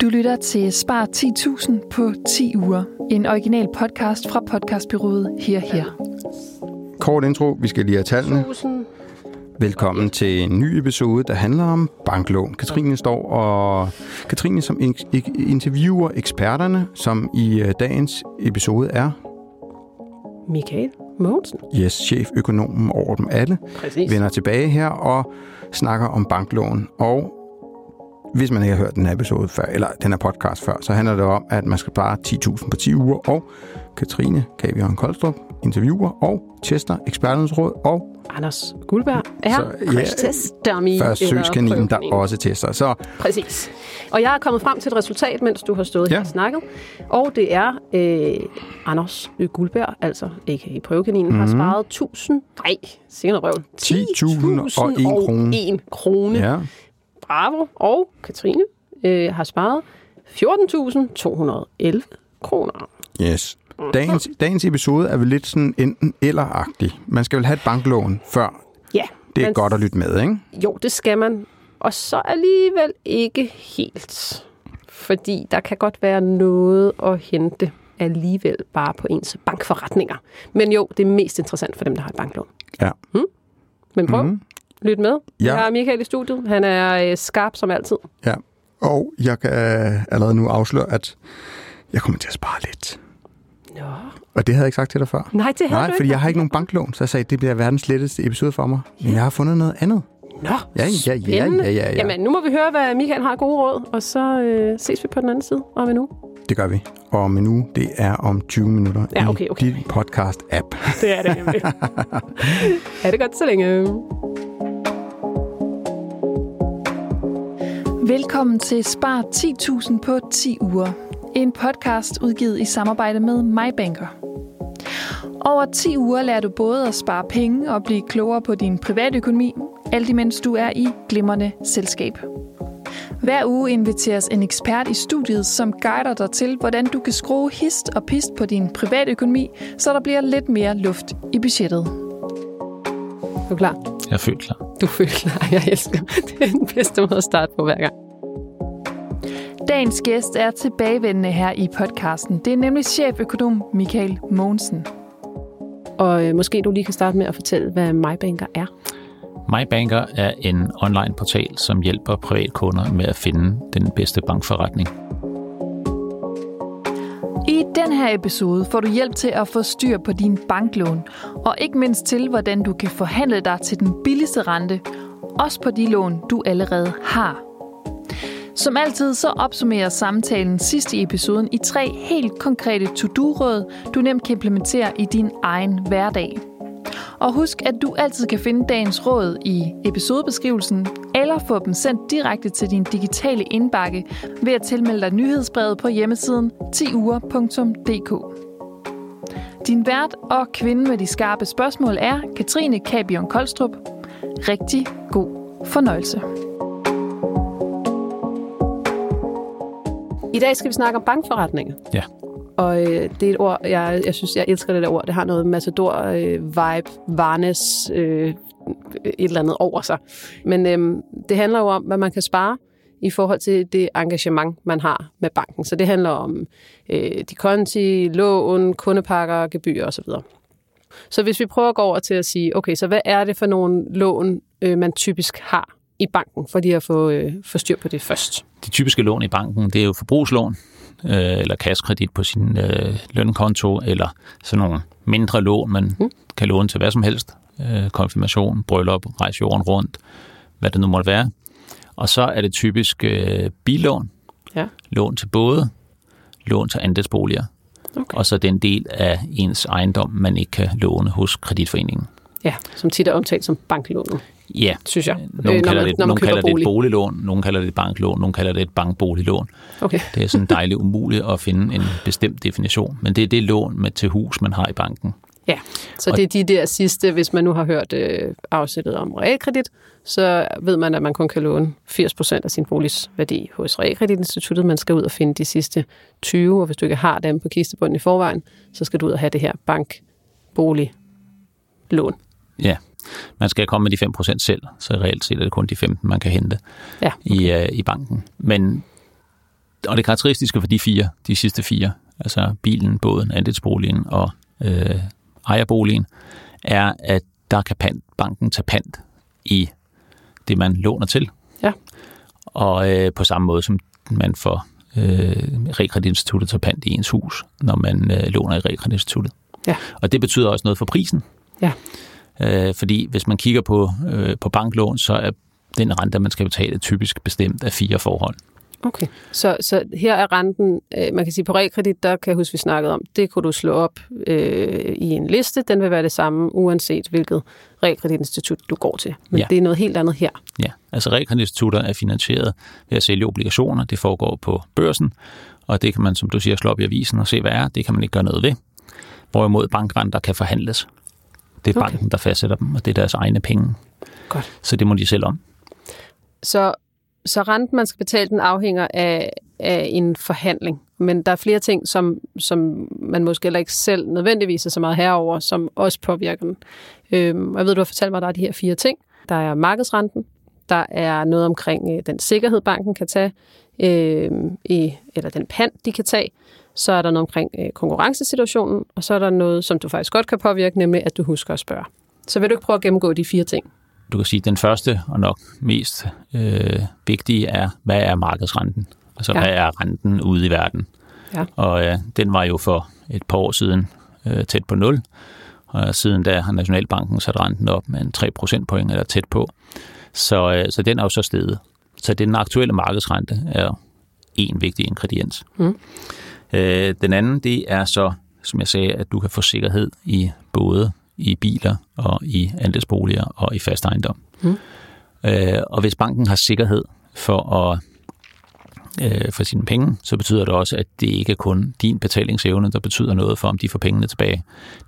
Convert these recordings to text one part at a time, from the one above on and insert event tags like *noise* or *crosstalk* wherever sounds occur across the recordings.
Du lytter til Spar 10.000 på 10 uger. En original podcast fra podcastbyrået Her Her. Kort intro, vi skal lige have tallene. Velkommen til en ny episode, der handler om banklån. Katrine står og Katrine som interviewer eksperterne, som i øh, dagens episode er Michael Mogensen. yes, cheføkonomen over dem alle, Præcis. vender tilbage her og snakker om banklån. Og hvis man ikke har hørt den her episode før, eller den her podcast før, så handler det om, at man skal spare 10.000 på 10 uger, og Katrine Kavion Koldstrup interviewer og tester eksperternes råd, og Anders Guldberg er ja, crash test dummy. forsøgskaninen, der også tester. Så Præcis. Og jeg er kommet frem til et resultat, mens du har stået Ja. her og snakket. Og det er øh, Anders Guldberg, altså ikke i prøvekaninen, mm. har Mhm. sparet 1000, nej, sikkert røven, 10.001 krone. 10.001 krone. ja, Bravo. Og Katrine øh, har sparet 14.211 kroner. yes. Dagens, dagens episode er vel lidt sådan enten eller-agtig. Man skal vel have et banklån før. Ja. Det er men- godt at lytte med, ikke? Jo, det skal man. Og så alligevel ikke helt. Fordi der kan godt være noget at hente alligevel bare på ens bankforretninger. Men jo, det er mest interessant for dem, der har et banklån. Ja. Men prøv, Mhm. Lyt med. Ja. Jeg har Michael i studiet. Han er øh, skarp som altid. ja. Og jeg kan allerede nu afsløre, at jeg kommer til at spare lidt. Nå. Og det havde jeg ikke sagt til dig før. Nej, det havde Nej, du fordi ikke. jeg har ikke nogen banklån, så jeg sagde, at det bliver verdens letteste episode for mig. Men jeg har fundet noget andet. Nå, Ja, ja, ja, ja, ja, ja. Jamen, nu må vi høre, hvad Michael har gode råd, og så øh, ses vi på den anden side om en uge. Det gør vi. Og om en uge, det er om 20 minutter Ja, okay, okay. i din podcast-app. Det er det nemlig. *laughs* er det godt så længe. Velkommen til Spar 10.000 på 10 uger. En podcast udgivet i samarbejde med MyBanker. Over 10 uger lærer du både at spare penge og blive klogere på din privatøkonomi, alt imens du er i glimrende selskab. Hver uge inviteres en ekspert i studiet, som guider dig til, hvordan du kan skrue hist og pist på din privatøkonomi, så der bliver lidt mere luft i budgettet. Er du klar? Jeg er følt klar. Du føler klar. Jeg elsker. Det er den bedste måde at starte på hver gang. Dagens gæst er tilbagevendende her i podcasten. Det er nemlig cheføkonom Michael Mogensen. Og øh, måske du lige kan starte med at fortælle, hvad MyBanker er. MyBanker er en online portal, som hjælper privatkunder med at finde den bedste bankforretning. Den her episode får du hjælp til at få styr på din banklån, og ikke mindst til, hvordan du kan forhandle dig til den billigste rente, også på de lån, du allerede har. Som altid så opsummerer samtalen sidst i episoden i tre helt konkrete to-do-råd, du nemt kan implementere i din egen hverdag. Og husk, at du altid kan finde dagens råd i episodebeskrivelsen, eller få dem sendt direkte til din digitale indbakke ved at tilmelde dig nyhedsbrevet på hjemmesiden 10uger.dk. Din vært og kvinde med de skarpe spørgsmål er Katrine Kabion Koldstrup. Rigtig god fornøjelse. I dag skal vi snakke om bankforretninger. Ja. Og øh, det er et ord, jeg, jeg synes, jeg elsker det der ord. Det har noget matador-vibe, varnes, øh, et eller andet over sig. Men øh, det handler jo om, hvad man kan spare i forhold til det engagement, man har med banken. Så det handler om øh, de konti, lån, kundepakker, gebyrer osv. Så hvis vi prøver at gå over til at sige, okay, så hvad er det for nogle lån, øh, man typisk har i banken, for lige at få, øh, få styr på det først? De typiske lån i banken, det er jo forbrugslån, øh, eller kassekredit på sin øh, lønkonto, eller sådan nogle mindre lån, man mm. kan låne til hvad som helst. Øh, konfirmation, bryllup, rejse jorden rundt, hvad det nu måtte være. Og så er det typisk øh, billån, Ja. lån til både, lån til andelsboliger, Okay. og så den del af ens ejendom, man ikke kan låne hos kreditforeningen. Ja, som tit er omtalt som banklån, Ja, synes jeg. Nogle Øh, kalder, man, det, man nogle kalder det et bolig. boliglån, nogle kalder det et banklån, nogle kalder det et bankboliglån. Okay. Det er sådan dejligt umuligt at finde en bestemt definition, men det er det lån med til hus, man har i banken. Ja, så Og- det er de der sidste, hvis man nu har hørt øh, afsættet om realkredit, så ved man, at man kun kan låne 80% af sin boligs værdi hos realkreditinstituttet. Man skal ud og finde de sidste 20, og hvis du ikke har dem på kistebunden i forvejen, så skal du ud og have det her bank, bolig, lån. Ja, man skal komme med de 5% selv, så reelt set er det kun de 15, man kan hente Ja. i, uh, i banken. Men og det karakteristiske for de fire, de sidste fire, altså bilen, båden, andelsboligen og øh, ejerboligen, er, at der kan pant, banken tage pant i det, man låner til. Ja. Og øh, på samme måde som man får øh, rekreditinstituttet tager pant i ens hus, når man øh, låner i rekreditinstituttet. Ja. Og det betyder også noget for prisen. Ja. Øh, fordi hvis man kigger på, øh, på banklån, så er den rente, man skal betale, typisk bestemt af fire forhold. Okay, så, så her er renten, øh, man kan sige på realkredit, der kan jeg huske, vi snakkede om, det kunne du slå op øh, i en liste, den vil være det samme, uanset hvilket realkreditinstitut du går til. Men Ja. det er noget helt andet her. Ja, altså realkreditinstitutter er finansieret ved at sælge obligationer. Det foregår på børsen, og det kan man, som du siger, slå op i avisen og se, hvad er. Det kan man ikke gøre noget ved. Hvorimod bankrenter kan forhandles. Det er Okay. banken, der fastsætter dem, og det er deres egne penge. Godt. Så det må de selv om. Så, så renten, man skal betale, den afhænger af, af en forhandling. Men der er flere ting, som, som man måske heller ikke selv nødvendigvis er så meget herover, som også påvirker den. Øhm, og jeg ved, du har fortalt mig, at der er de her fire ting. Der er markedsrenten, der er noget omkring øh, den sikkerhed, banken kan tage, øh, i, eller den pant, de kan tage. Så er der noget omkring øh, konkurrencesituationen, og så er der noget, som du faktisk godt kan påvirke, nemlig at du husker at spørge. Så vil du ikke prøve at gennemgå de fire ting? Du kan sige, at den første og nok mest øh, vigtige er, hvad er markedsrenten? Altså, Ja. hvad er renten ude i verden? Ja. Og øh, den var jo for et par år siden øh, tæt på 0, og siden da har Nationalbanken sat renten op med en 3 procentpoint eller tæt på. Så, øh, så den er jo så steget. Så den aktuelle markedsrente er en vigtig ingrediens. Mm. Øh, den anden, det er så, som jeg sagde, at du kan få sikkerhed i både i biler og i andelsboliger og i fast ejendom. Mm. Øh, og hvis banken har sikkerhed for at øh, for sine penge, så betyder det også, at det ikke er kun din betalingsevne, der betyder noget for, om de får pengene tilbage.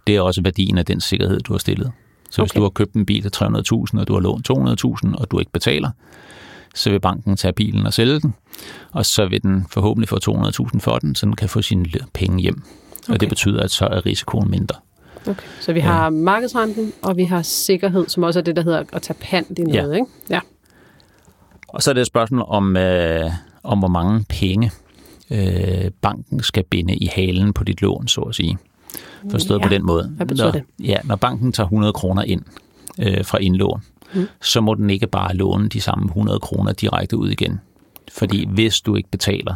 Det er også værdien af den sikkerhed, du har stillet. Så hvis Okay. du har købt en bil til 300.000, og du har lånt 200.000, og du ikke betaler, så vil banken tage bilen og sælge den, og så vil den forhåbentlig få 200.000 for den, så den kan få sine penge hjem. Og Okay. det betyder, at så er risikoen mindre. Okay. Så vi har markedsrenten, og vi har sikkerhed, som også er det, der hedder at tage pant i noget, Ja. ikke? Ja. Og så er det et spørgsmål om, øh, om hvor mange penge øh, banken skal binde i halen på dit lån, så at sige. Forstået Ja. på den måde. Hvad betyder når, det? Ja, når banken tager 100 kroner ind øh, fra indlån, Mm. så må den ikke bare låne de samme 100 kroner direkte ud igen. Fordi hvis du ikke betaler,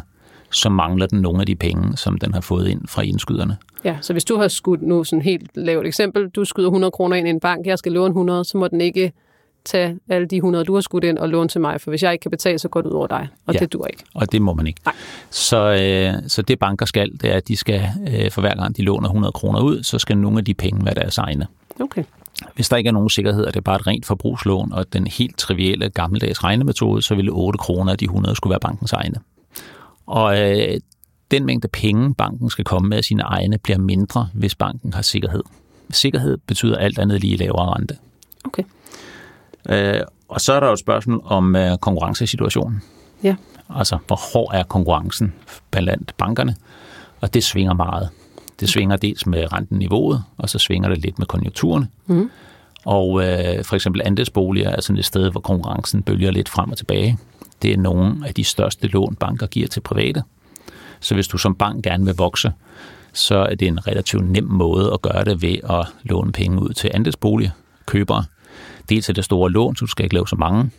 så mangler den nogle af de penge, som den har fået ind fra indskyderne. ja. Så hvis du har skudt nu sådan helt lavt eksempel, du skyder 100 kroner ind i en bank, jeg skal låne 100, så må den ikke tage alle de 100, du har skudt ind og låne til mig, for hvis jeg ikke kan betale, så går det ud over dig, og Ja. det dur ikke. Og det må man ikke. Nej. Så, øh, så det banker skal, det er, at de skal, øh, for hver gang de låner 100 kroner ud, så skal nogle af de penge være deres egne. Okay. Hvis der ikke er nogen sikkerhed, og det er bare et rent forbrugslån, og den helt trivielle gammeldags regnemetode, så ville 8 kroner af de 100 skulle være bankens egne. Og øh, den mængde penge, banken skal komme med af sine egne, bliver mindre, hvis banken har sikkerhed. Sikkerhed betyder alt andet lige lavere rente. Okay. Øh, og så er der jo et spørgsmål om øh, konkurrencesituationen. Ja. Altså, hvor hård er konkurrencen blandt bankerne? Og det svinger meget. Det svinger dels med renteniveauet, og så svinger det lidt med konjunkturerne. Mhm. Og øh, for eksempel andelsboliger er sådan et sted, hvor konkurrencen bølger lidt frem og tilbage. Det er nogle af de største lån, banker giver til private. Så hvis du som bank gerne vil vokse, så er det en relativt nem måde at gøre det ved at låne penge ud til andelsboligkøbere. Dels er det store lån, så du skal ikke lave så mange,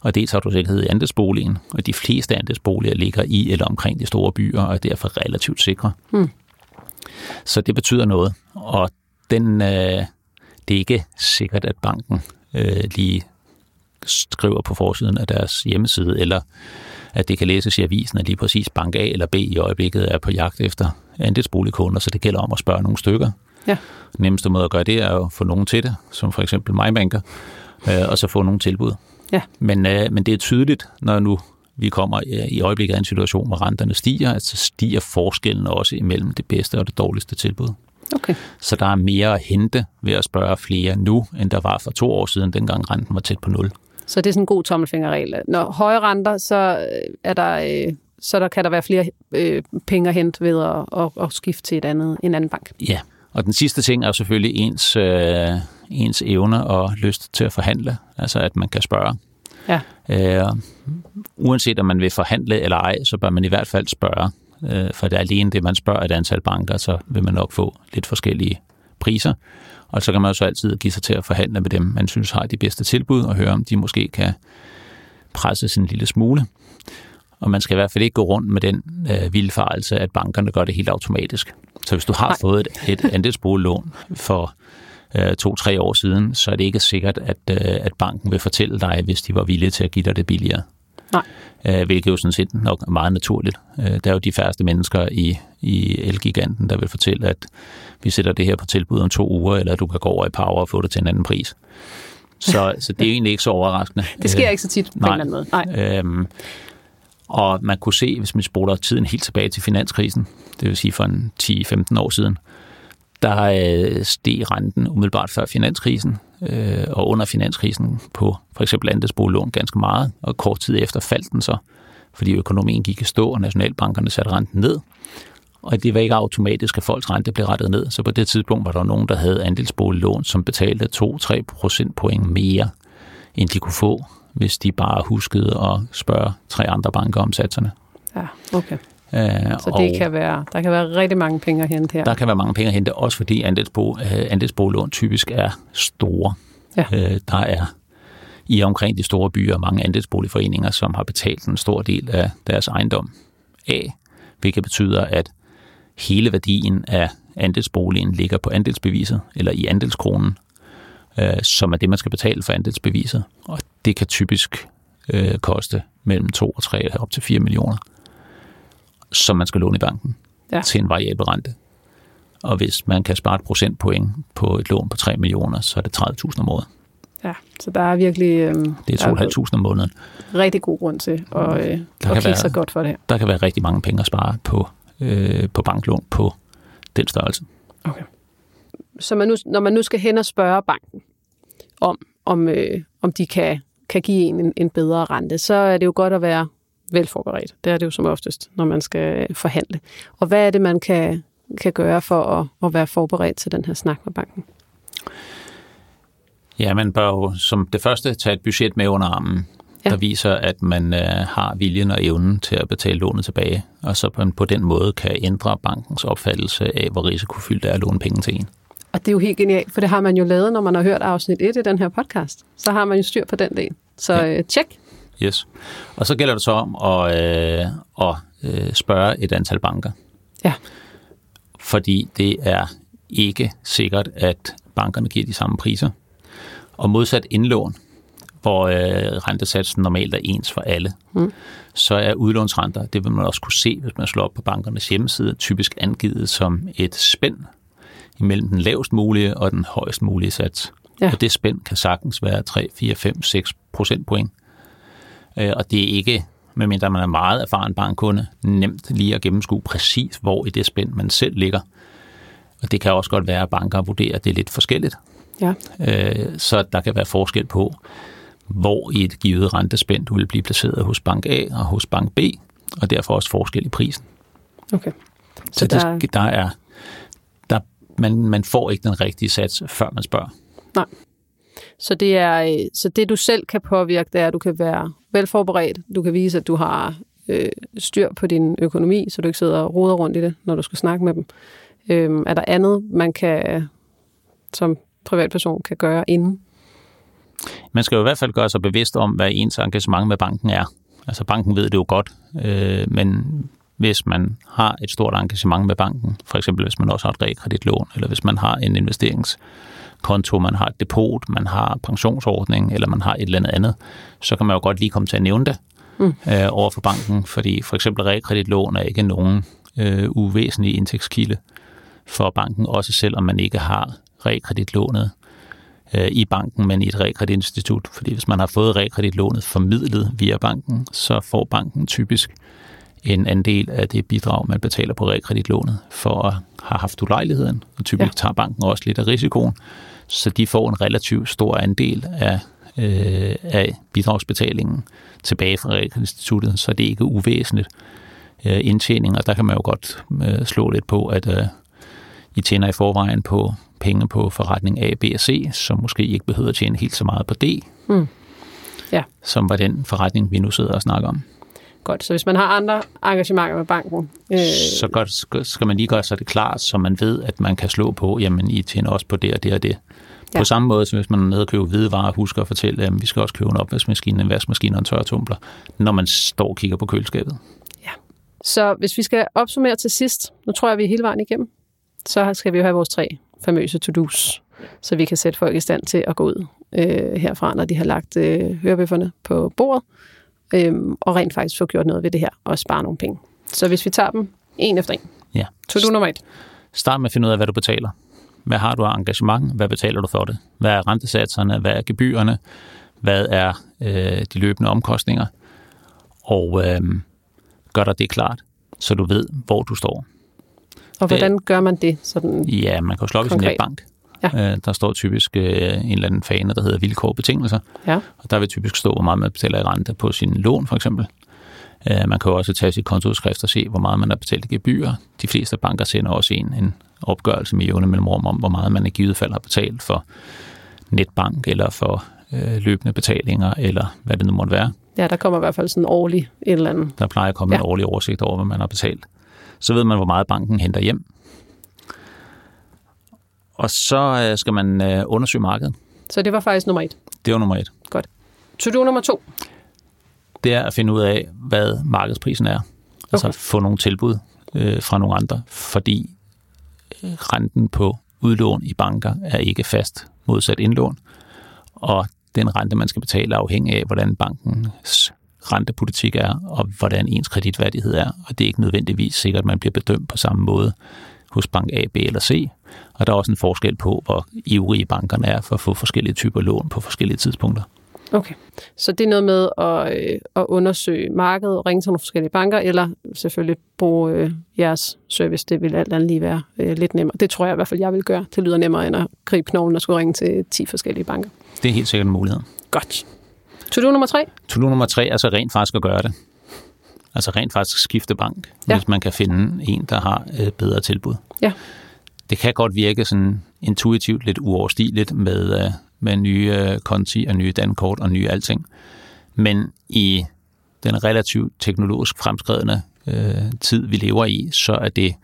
og dels har du sikkerhed i andelsboligen, og de fleste andelsboliger ligger i eller omkring de store byer, og er derfor relativt sikre. Hmm. Så det betyder noget, og den, øh, det er ikke sikkert, at banken øh, lige skriver på forsiden af deres hjemmeside, eller at det kan læses i avisen, at lige præcis bank A eller B i øjeblikket er på jagt efter andelsboligkunder, så det gælder om at spørge nogle stykker. Ja. Den nemmeste måde at gøre det er at få nogen til det, som for eksempel MyBanker, øh, og så få nogle tilbud. Ja. Men, øh, men det er tydeligt, når nu vi kommer i øjeblikket af en situation, hvor renterne stiger, at så stiger forskellen også imellem det bedste og det dårligste tilbud. Okay. Så der er mere at hente ved at spørge flere nu, end der var for to år siden, dengang renten var tæt på nul. Så det er sådan en god tommelfingerregel. Når høje renter, så, øh, er der, øh, så der kan der være flere øh, penge at hente ved at, at, at skifte til et andet, en anden bank. Ja, og den sidste ting er selvfølgelig ens, øh, ens evne og lyst til at forhandle, altså at man kan spørge. Ja. Øh, uanset om man vil forhandle eller ej, så bør man i hvert fald spørge. Øh, for det er alene det, man spørger et antal banker, så vil man nok få lidt forskellige priser. Og så kan man jo så altid give sig til at forhandle med dem, man synes har de bedste tilbud, og høre, om de måske kan presse en lille smule. Og man skal i hvert fald ikke gå rundt med den øh, vildfarelse, at bankerne gør det helt automatisk. Så hvis du har Nej. fået et, et andelsboliglån for øh, to-tre år siden, så er det ikke sikkert, at, øh, at banken vil fortælle dig, hvis de var villige til at give dig det billigere. Nej. Øh, hvilket jo sådan set nok er meget naturligt. Øh, der er jo de færreste mennesker i, i Elgiganten, der vil fortælle, at vi sætter det her på tilbud om to uger, eller du kan gå over i Power og få det til en anden pris. Så, så det er *laughs* egentlig ikke så overraskende. Det sker ikke så tit på Nej. en eller anden måde. Nej. Øhm, og man kunne se, hvis man spoler tiden helt tilbage til finanskrisen, det vil sige for en 10-15 år siden, der øh, steg renten umiddelbart før finanskrisen øh, og under finanskrisen på for eksempel andelsboliglån ganske meget, og kort tid efter faldt den så, fordi økonomien gik i stå, og nationalbankerne satte renten ned. Og det var ikke automatisk, at folks rente blev rettet ned. Så på det tidspunkt var der nogen, der havde andelsboliglån, som betalte 2-3 procentpoint mere, end de kunne få, hvis de bare huskede at spørge tre andre banker om satserne. Ja, okay. Øh, Så det kan være, der kan være rigtig mange penge at hente her. Der kan være mange penge at hente, også fordi andelsbo, øh, andelsboliglån typisk er store. Ja. Øh, der er i omkring de store byer mange andelsboligforeninger, som har betalt en stor del af deres ejendom af, hvilket betyder, at hele værdien af andelsboligen ligger på andelsbeviset, eller i andelskronen, øh, som er det, man skal betale for andelsbeviset. Og det kan typisk øh, koste mellem 2 og 3 op til 4 millioner, som man skal låne i banken Ja. til en variabel rente. Og hvis man kan spare et procentpoint på et lån på 3 millioner, så er det 30.000 om året. Ja, så der er virkelig øhm, Det er 2.500 om måneden. rigtig god grund til at, øh, at kan kigge være- sig godt for det. Der kan være rigtig mange penge at spare på, øh, på banklån på den størrelse. Okay. Så man nu, når man nu skal hen og spørge banken om, om, øh, om de kan, kan give en, en en bedre rente, så er det jo godt at være velforberedt. Det er det jo som oftest, når man skal forhandle. Og hvad er det, man kan, kan gøre for at, at være forberedt til den her snak med banken? Ja, man bør jo som det første tage et budget med under armen, Ja. ja. der viser, at man øh, har viljen og evnen til at betale lånet tilbage, og så man på den måde kan ændre bankens opfattelse af, hvor risikofyldt det er at låne penge til en. Og det er jo helt genialt, for det har man jo lavet, når man har hørt afsnit 1 i den her podcast. Så har man jo styr på den del. Så Ja. øh, tjek. Yes. Og så gælder det så om at, øh, at øh, spørge et antal banker. Ja. Fordi det er ikke sikkert, at bankerne giver de samme priser. Og modsat indlån, hvor øh, rentesatsen normalt er ens for alle, Mm. så er udlånsrenter, det vil man også kunne se, hvis man slår op på bankernes hjemmeside, typisk angivet som et spænd imellem den lavest mulige og den højst mulige sats. Ja. Og det spænd kan sagtens være 3, 4, 5, 6 procentpoint. Øh, Og det er ikke, medmindre man er meget erfaren bankkunde, nemt lige at gennemskue præcis, hvor i det spænd man selv ligger. Og det kan også godt være, at banker vurderer, at det er lidt forskelligt. Ja. Øh, Så der kan være forskel på, hvor i et givet rentespænd du vil blive placeret hos bank A og hos bank B, og derfor også forskel i prisen. Okay. Så, Så der- det, der er, der, man, man får ikke den rigtige sats, før man spørger. Så det, er, øh, så det, du selv kan påvirke, det er, at du kan være velforberedt. Du kan vise, at du har øh, styr på din økonomi, så du ikke sidder og roder rundt i det, når du skal snakke med dem. Øh, er der andet, man kan som privatperson kan gøre inden? Man skal jo i hvert fald gøre sig bevidst om, hvad ens engagement med banken er. Altså banken ved det jo godt, øh, men hvis man har et stort engagement med banken, for eksempel hvis man også har et realkreditlån, eller hvis man har en investeringskonto, man har et depot, man har pensionsordning, eller man har et eller andet andet, så kan man jo godt lige komme til at nævne det Mm. øh, over for banken, fordi for eksempel realkreditlån er ikke nogen øh, uvæsentlig indtægtskilde for banken, også selvom man ikke har realkreditlånet øh, i banken, men i et realkreditinstitut. Fordi hvis man har fået realkreditlånet formidlet via banken, så får banken typisk en andel af det bidrag, man betaler på realkreditlånet for at have haft ulejligheden. Og typisk ja. tager banken også lidt af risikoen, så de får en relativt stor andel af, øh, af bidragsbetalingen tilbage fra realkreditinstituttet, så det er ikke uvæsentligt øh, indtjening, og der kan man jo godt øh, slå lidt på, at øh, I tjener i forvejen på penge på forretning A, B og C, som måske ikke behøver at tjene helt så meget på D. Mm. Ja. som var den forretning, vi nu sidder og snakker om. Godt, så hvis man har andre engagementer med banken, øh, Så godt, skal- man lige gøre sig det klart, så man ved, at man kan slå på, jamen I tjener også på det og det og det. På Ja. samme måde, som hvis man er nede og køber hvidevarer, husker at fortælle, at vi skal også købe en opvaskemaskine, en vaskemaskine og en tørretumbler, når man står og kigger på køleskabet. Så hvis vi skal opsummere til sidst, nu tror jeg, vi er hele vejen igennem, så skal vi jo have vores tre famøse to-dos, så vi kan sætte folk i stand til at gå ud øh, herfra, når de har lagt øh, hørebøfferne på bordet, øh, og rent faktisk få gjort noget ved det her, og spare nogle penge. Så hvis vi tager dem en efter en. Ja. To-do nummer et. Start med at finde ud af, hvad du betaler. Hvad har du af engagement? Hvad betaler du for det? Hvad er rentesatserne? Hvad er gebyrerne? Hvad er øh, de løbende omkostninger? Og øh, gør dig det klart, så du ved, hvor du står. Og Det- hvordan gør man det? Sådan, Ja, man kan jo slå op i sin netbank. Ja. Øh, der står typisk øh, en eller anden fane, der hedder vilkår og betingelser. ja, Og der vil typisk stå, hvor meget man betaler i rente på sin lån, for eksempel. Øh, Man kan jo også tage sit kontoudskrift og se, hvor meget man har betalt i gebyrer. De fleste banker sender også en, en opgørelse med jævne mellemrum om, hvor meget man i givet fald har betalt for netbank eller for øh, løbende betalinger, eller hvad det nu måtte være. ja, der kommer i hvert fald sådan en årlig et eller andet. Der plejer at komme ja. en årlig oversigt over, hvad man har betalt. Så ved man, hvor meget banken henter hjem. Og så øh, skal man øh, undersøge markedet. Så det var faktisk nummer et. Det var nummer et. To-do nummer to. det er at finde ud af, hvad markedsprisen er. Altså Okay. få nogle tilbud øh, fra nogle andre, fordi renten på udlån i banker er ikke fast modsat indlån, og den rente, man skal betale, er afhængig af, hvordan bankens rentepolitik er, og hvordan ens kreditværdighed er, og det er ikke nødvendigvis sikkert, at man bliver bedømt på samme måde hos bank A, B eller C, og der er også en forskel på, hvor ivrige bankerne er for at få forskellige typer lån på forskellige tidspunkter. Okay. Så det er noget med at, øh, at undersøge markedet og ringe til nogle forskellige banker, eller selvfølgelig bruge øh, jeres service. Det vil alt andet lige være øh, lidt nemmere. Det tror jeg i hvert fald, jeg vil gøre. Det lyder nemmere end at gribe knoglen og skulle ringe til 10 forskellige banker. Det er helt sikkert en mulighed. Godt. To-do nummer tre. To-do nummer tre er så rent faktisk at gøre det. Altså rent faktisk skifte bank, Ja. hvis man kan finde en, der har øh, bedre tilbud. Ja. Det kan godt virke sådan intuitivt lidt uoverstigeligt med, øh, med nye øh, konti og nye dankort og nye alting. Men i den relativt teknologisk fremskredende øh, tid, vi lever i, så er det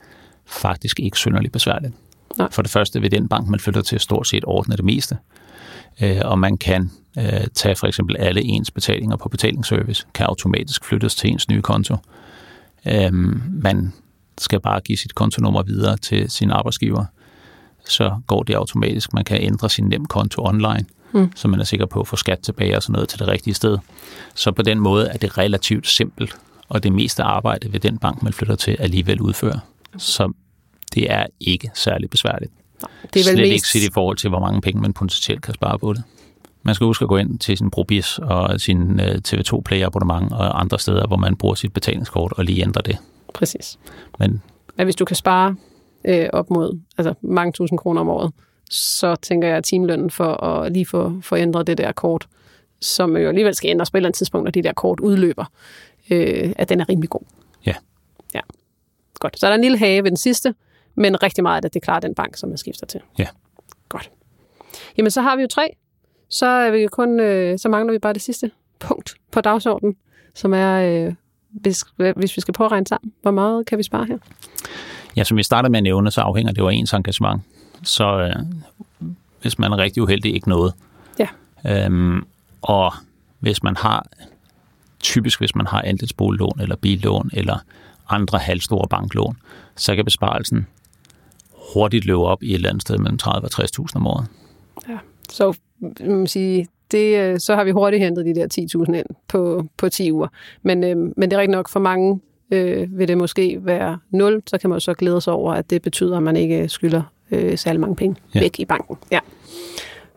faktisk ikke synderligt besværligt. Nej. For det første vil den bank, man flytter til, stort set ordne det meste. Øh, og man kan øh, tage for eksempel alle ens betalinger på betalingsservice, kan automatisk flyttes til ens nye konto. Øh, man skal bare give sit kontonummer videre til sin arbejdsgiver, så går det automatisk. Man kan ændre sin nem konto online, Mm. så man er sikker på at få skat tilbage og sådan noget til det rigtige sted. Så på den måde er det relativt simpelt, og det meste arbejde ved den bank, man flytter til, alligevel udfører. Så det er ikke særlig besværligt. Det er vel Slet mest... ikke set i forhold til, hvor mange penge man potentielt kan spare på det. Man skal huske at gå ind til sin Probis og sin øh, TV2 Play abonnement og andre steder, hvor man bruger sit betalingskort og lige ændre det. Præcis. Men Men hvis du kan spare øh, op mod altså mange tusind kroner om året, så tænker jeg, at timelønnen for at lige få, få ændret det der kort, som jo alligevel skal ændres på et eller andet tidspunkt, når de der kort udløber, øh, at den er rimelig god. Ja. Ja. Godt. Så er der en lille hage ved den sidste, men rigtig meget af det, er klart den bank, som man skifter til. Ja. Godt. Jamen, så har vi jo tre. Så, er vi kun, øh, så mangler vi bare det sidste punkt på dagsordenen, som er, øh, hvis, hvis vi skal prøve at regne sammen, hvor meget kan vi spare her? Ja, som vi startede med at nævne, så afhænger det jo af ens engagement. Så øh, hvis man er rigtig uheldig, ikke noget. Ja. Øhm, og hvis man har, typisk hvis man har andelsboliglån eller billån eller andre halvstore banklån, så kan besparelsen hurtigt løbe op i et eller andet sted mellem 30 og 60.000 om året. Så man sige, det, øh, så har vi hurtigt hentet de der 10.000 ind på, på 10 uger. Men, øh, men det er rigtig nok for mange, øh, vil det måske være 0, så kan man så glæde sig over, at det betyder, at man ikke skylder øh, særlig mange penge Ja. væk i banken. Ja.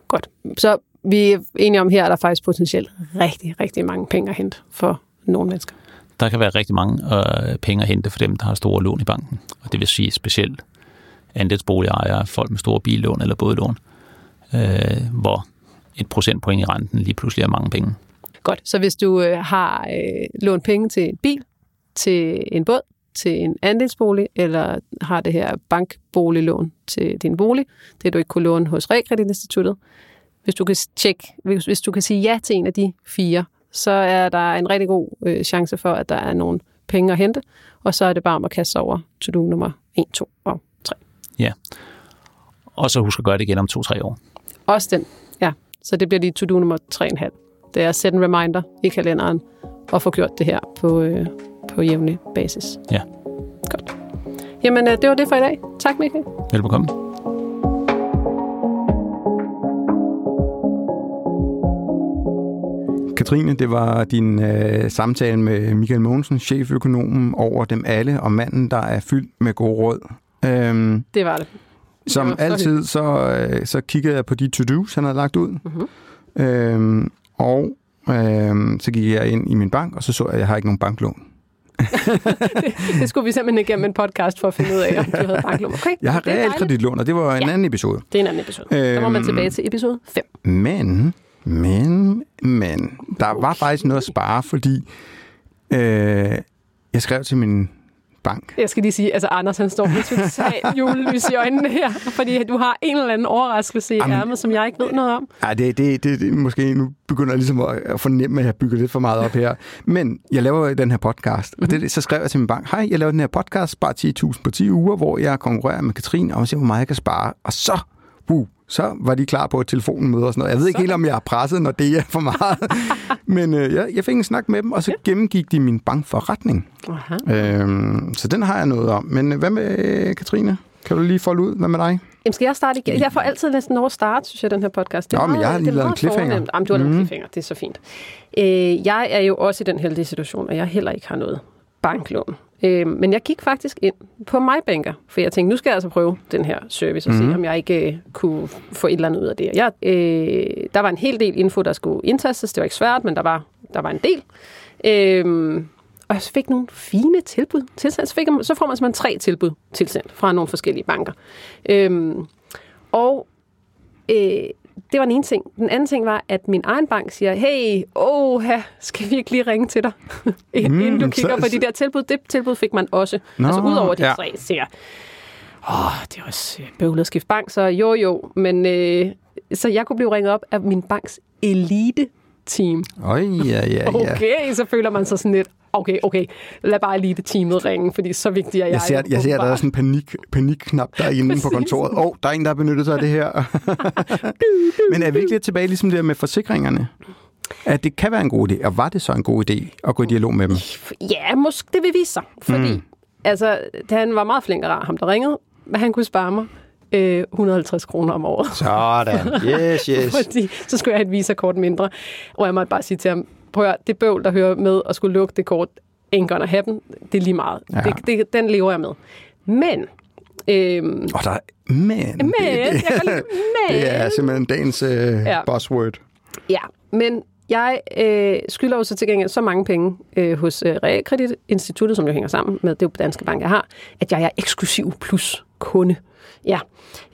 Godt. Så vi er enige om her, at der er faktisk potentielt rigtig, rigtig mange penge at hente for nogle mennesker. Der kan være rigtig mange øh, penge at hente for dem, der har store lån i banken. Og det vil sige specielt andelsboligejere, folk med store billån eller bådlån, øh, hvor et procentpoint i renten lige pludselig er mange penge. Godt. Så hvis du øh, har øh, lånt penge til en bil, til en båd, til en andelsbolig, eller har det her bankboliglån til din bolig, det du ikke kunne låne hos Realkreditinstituttet, Hvis du kan tjekke, hvis, hvis du kan sige ja til en af de fire, så er der en rigtig god øh, chance for, at der er nogle penge at hente, og så er det bare om at kaste over to-do nummer 1, 2 og 3. Ja. Og så husk at gøre det igen om to-tre år. Også den, ja. Så det bliver lige to-do nummer 3,5. Det er at sætte en reminder i kalenderen og få gjort det her på, øh, på jævnlig basis. Ja. Godt. Jamen, øh, det var det for i dag. Tak, Michael. Velbekomme. Katrine, det var din øh, samtale med Michael Mogensen, cheføkonomen over dem alle, og manden, der er fyldt med gode råd. Øhm, Det var det. som var så altid, så, øh, så kiggede jeg på de to-dos, han havde lagt ud. Mm-hmm. Øhm, og øhm, så gik jeg ind i min bank, og så så jeg, at jeg har ikke nogen banklån. *laughs* Det skulle vi simpelthen igennem en podcast for at finde ud af, om du havde banklån. Okay, Jeg har det realkreditlån, og det var en Ja. anden episode. Det er en anden episode. Så må man Øhm. tilbage til episode 5. Men, men, men, der var faktisk noget at spare, fordi øh, jeg skrev til min bank. Jeg skal lige sige, altså Anders han står med totalt *laughs* julelys i øjnene her, fordi du har en eller anden overraskelse i Jamen- ærmet, som jeg ikke ved noget om. Ej, det, det, det, det måske nu begynder jeg ligesom at, at fornemme, at jeg bygger lidt for meget op her. Men jeg laver den her podcast, og det, så skrev jeg til min bank, hej, jeg laver den her podcast, spar 10.000 på 10 uger, hvor jeg konkurrerer med Katrine, og ser, hvor meget jeg kan spare. Og så, uh, så var de klar på et telefonmøde og sådan noget. Jeg ved ikke helt, om jeg er presset, når det er for meget. *laughs* Men øh, jeg, jeg fik en snak med dem, og så gennemgik de min bankforretning. Aha. Øhm, så den har jeg noget om. Men øh, hvad med Katrine? Kan du lige folde ud? Hvad med dig? Jamen, skal jeg starte igen? Jeg får altid næsten over at starte, synes jeg, den her podcast. Det er Nå, men jeg har lige lavet en meget cliffhanger. fornemt. Jamen, du har lavet en cliffhanger. Det er så fint. Øh, jeg er jo også i den heldige situation, at jeg heller ikke har noget banklån. Øh, men jeg gik faktisk ind på MyBanker, for jeg tænkte, nu skal jeg altså prøve den her service og se, om jeg ikke øh, kunne få et eller andet ud af det. Jeg, øh, der var en hel del info, der skulle indtastes. Det var ikke svært, men der var, der var en del. Øh, og jeg fik nogle fine tilbud tilsendt. Så, fik jeg, så får man simpelthen tre tilbud tilsendt fra nogle forskellige banker. Øhm, og øh, det var den ene ting. Den anden ting var, at min egen bank siger, hey, åh, skal vi ikke lige ringe til dig, *laughs* inden du Mm, kigger så- på de der tilbud. Det tilbud fik man også. Nå, altså ud over de ja. tre, siger åh, det er også øh, bøvlet at skifte bank, så jo jo. Men øh, så jeg kunne blive ringet op af min banks elite team. Øj, ja, ja, ja. Okay, så føler man sig sådan lidt, okay, okay, lad bare lige det teamet ringe, fordi så vigtig er jeg. Jeg ser, jo jeg ser, der er sådan en panik, panikknap derinde på kontoret. Åh, oh, der er en, der har benyttet sig af det her. *laughs* Men er vi ikke lidt tilbage ligesom det med forsikringerne? At det kan være en god idé, og var det så en god idé at gå i dialog med dem? Ja, måske det vil vise sig, fordi mm. altså, han var meget flink og rar, ham der ringede, men han kunne spare mig øh, 150 kroner om året. Sådan, *laughs* yes, yes. fordi så skulle jeg have et visakort mindre, og jeg måtte bare sige til ham, prøv at det bøvl, der hører med at skulle lukke det kort, ain't gonna happen, det er lige meget. Ja. Det, det, den lever jeg med. Men, øhm, Og der er, men, men, det, jeg det, kan lide, men, det er simpelthen dagens øh, Ja. buzzword. Ja, men jeg øh, skylder jo så til gengæld så mange penge øh, hos øh, Realkreditinstituttet, som jo hænger sammen med det Danske Bank, jeg har, at jeg er eksklusiv plus kunde. Ja,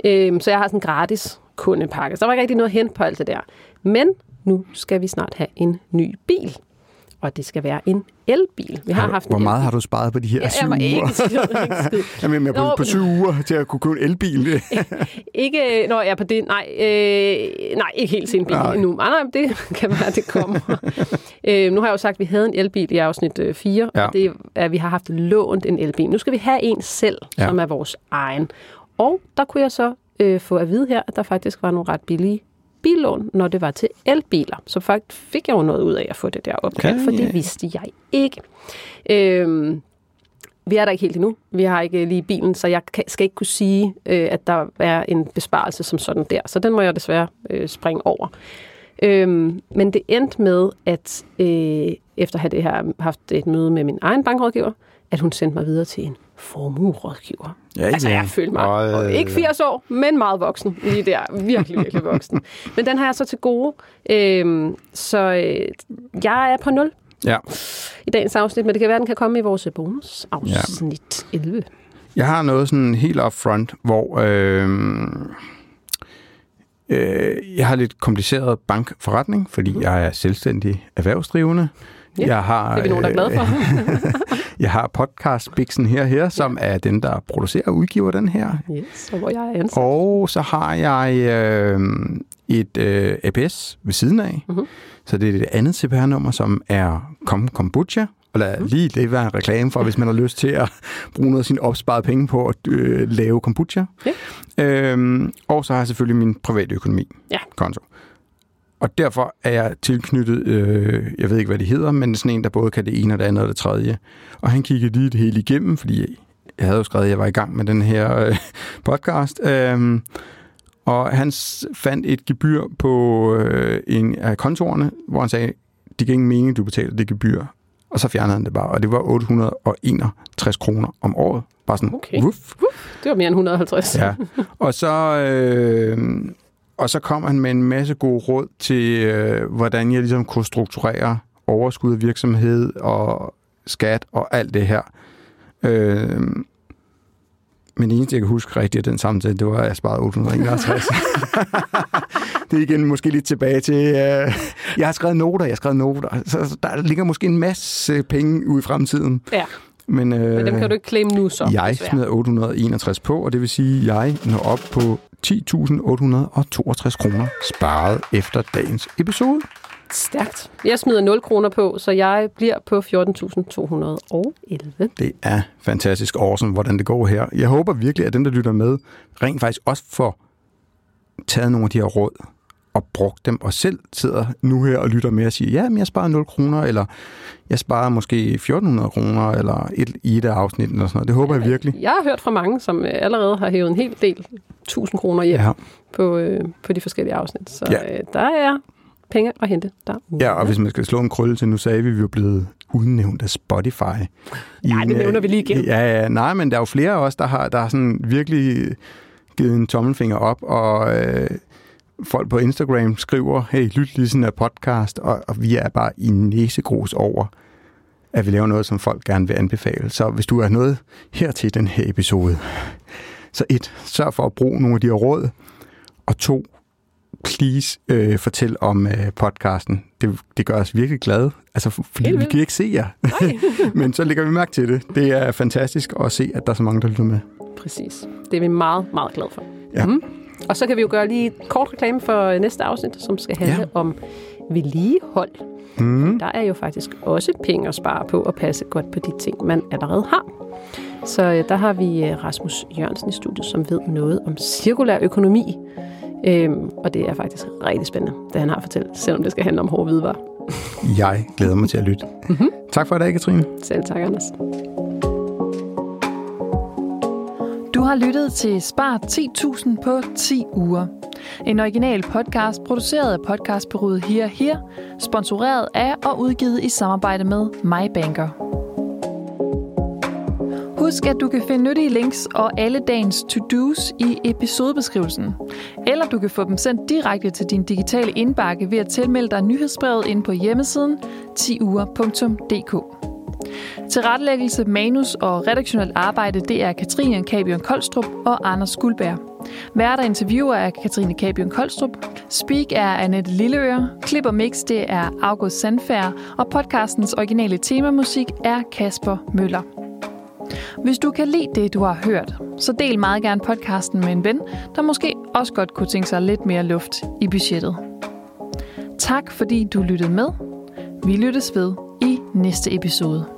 øh, så jeg har sådan en gratis kundepakke. Så der var ikke rigtig noget hen på alt det der. Men nu skal vi snart have en ny bil. Og det skal være en elbil. Vi har, Har haft hvor meget har du sparet på de her Ja, syv jeg ikke uger? ikke *laughs* skid. Jamen, jeg er på, på syv uger til at kunne købe en elbil. *laughs* Ikke, når jeg er på det, nej, øh, nej, ikke helt til en bil Nej. endnu. Nej, nej, det *laughs* kan være, det kommer. øh, nu har jeg jo sagt, at vi havde en elbil i afsnit øh, 4, Ja. og det er, at vi har haft lånt en elbil. Nu skal vi have en selv, ja. som er vores egen. Og der kunne jeg så øh, få at vide her, at der faktisk var nogle ret billige billån, når det var til elbiler. Så faktisk fik jeg jo noget ud af at få det der opkald, Ja, for det ja. vidste jeg ikke. Øhm, vi er der ikke helt endnu. Vi har ikke lige bilen, så jeg skal ikke kunne sige, øh, at der er en besparelse som sådan der. Så den må jeg desværre øh, springe over. Øhm, men det endte med, at øh, efter at have det her, haft et møde med min egen bankrådgiver, at hun sendte mig videre til en formuerådgiver. Ja, altså, ja. jeg følte mig Og, øh, og ikke 80 år, men meget voksen. Lige der. Virkelig, *laughs* virkelig voksen. Men den har jeg så til gode. Øhm, så øh, jeg er på 0 Ja. i dagens afsnit, men det kan være, den kan komme i vores bonusafsnit ja. 11. Jeg har noget sådan helt up front, hvor øh, øh, jeg har lidt kompliceret bankforretning, fordi jeg er selvstændig erhvervsdrivende. Ja, jeg har, Det er vi nogen, der er glade for. *laughs* jeg har podcast Bixen her, her som er den, der producerer og udgiver den her. yes, og hvor jeg er ansat. Og så har jeg øh, et øh, APS ved siden af. Mhm. Så det er det andet CPR-nummer, som er Kom Kombucha. Og lad Mhm. lige det være en reklame for, hvis man har lyst til at bruge noget af sine opsparede penge på at øh, lave kombucha. Ja. Øhm, og så har jeg selvfølgelig min private økonomi Ja. konto. Og derfor er jeg tilknyttet, øh, jeg ved ikke, hvad det hedder, men sådan en, der både kan det ene og det andet og det tredje. Og han kiggede lige det hele igennem, fordi jeg havde jo skrevet, at jeg var i gang med den her øh, podcast. Øhm, og han fandt et gebyr på øh, en af kontorerne, hvor han sagde, det giver ingen mening, du betaler det gebyr. Og så fjernede han det bare, og det var 861 kroner om året. Bare sådan, Okay. wuff. Det var mere end 150. Ja. Og så, øh, og så kom han med en masse gode råd til, øh, hvordan jeg ligesom kunne strukturere overskud af virksomhed og skat og alt det her. Øh, men det eneste, jeg kan huske rigtigt af den samtale, det var, at jeg sparede 851. *laughs* det er igen måske lidt tilbage til, øh, jeg har skrevet noter, jeg har skrevet noter. Så, så der ligger måske en masse penge ude i fremtiden. Ja. Men, øh, Men dem kan du ikke claim nu så. jeg desværre. smider 861 på, og det vil sige, at jeg når op på 10.862 kroner sparet efter dagens episode. Stærkt. Jeg smider 0 kroner på, så jeg bliver på 14.211. Det er fantastisk awesome, hvordan det går her. Jeg håber virkelig, at dem, der lytter med, rent faktisk også får taget nogle af de her råd og brugt dem, og selv sidder nu her og lytter med og siger, ja, men jeg sparer 0 kroner, eller jeg sparer måske 1.400 kroner, eller et, i et af eller sådan noget. Det håber jeg virkelig. Jeg har hørt fra mange, som øh, allerede har hævet en hel del 1000 kroner hjem Ja. på, øh, på de forskellige afsnit. Så Ja. øh, der er penge at hente derude. Ja, og hvis man skal slå en krølle til, nu sagde vi, at vi var blevet udnævnt af Spotify. Nej, det nævner vi lige igen. Ja, ja, nej, men der er jo flere af os, der har, der har sådan virkelig givet en tommelfinger op, og øh, folk på Instagram skriver, hey, lyt lige sådan en podcast, og, og vi er bare i næsegrus over, at vi laver noget, som folk gerne vil anbefale. Så hvis du er noget her til den her episode, så et, sørg for at bruge nogle af de her råd, og to, please øh, fortæl om øh, podcasten. Det, det gør os virkelig glade, altså, fordi vi kan ikke se jer. *laughs* Men så lægger vi mærke til det. Det er fantastisk at se, at der er så mange, der lytter med. Præcis. Det er vi meget, meget glade for. Ja. Mhm. Og så kan vi jo gøre lige et kort reklame for næste afsnit, som skal handle Ja. ja. om vedligehold. Mm. Der er jo faktisk også penge at spare på at passe godt på de ting, man allerede har. Så øh, der har vi øh, Rasmus Jørgensen i studiet, som ved noget om cirkulær økonomi. Øhm, og det er faktisk rigtig spændende, det han har fortalt, selvom det skal handle om hårde hvidevarer. Jeg glæder mig til at lytte. Mm-hmm. Tak for i dag, Katrine. Selv tak, Anders. Du har lyttet til Spar 10.000 på 10 uger. En original podcast produceret af podcastbureauet Her Her, sponsoreret af og udgivet i samarbejde med MyBanker. Husk, at du kan finde nyttige links og alle dagens to-dos i episodebeskrivelsen. Eller du kan få dem sendt direkte til din digitale indbakke ved at tilmelde dig nyhedsbrevet ind på hjemmesiden 10uger.dk. Tilrettelæggelse, manus og redaktionelt arbejde, det er Katrine Kabion Koldstrup og Anders Guldberg. Værter interviewer er Katrine Kabion Koldstrup. Speak er Annette Lilleøre. Klip og mix, det er August Sandfær. Og podcastens originale temamusik er Kasper Møller. Hvis du kan lide det, du har hørt, så del meget gerne podcasten med en ven, der måske også godt kunne tænke sig lidt mere luft i budgettet. Tak fordi du lyttede med. Vi lyttes ved i næste episode.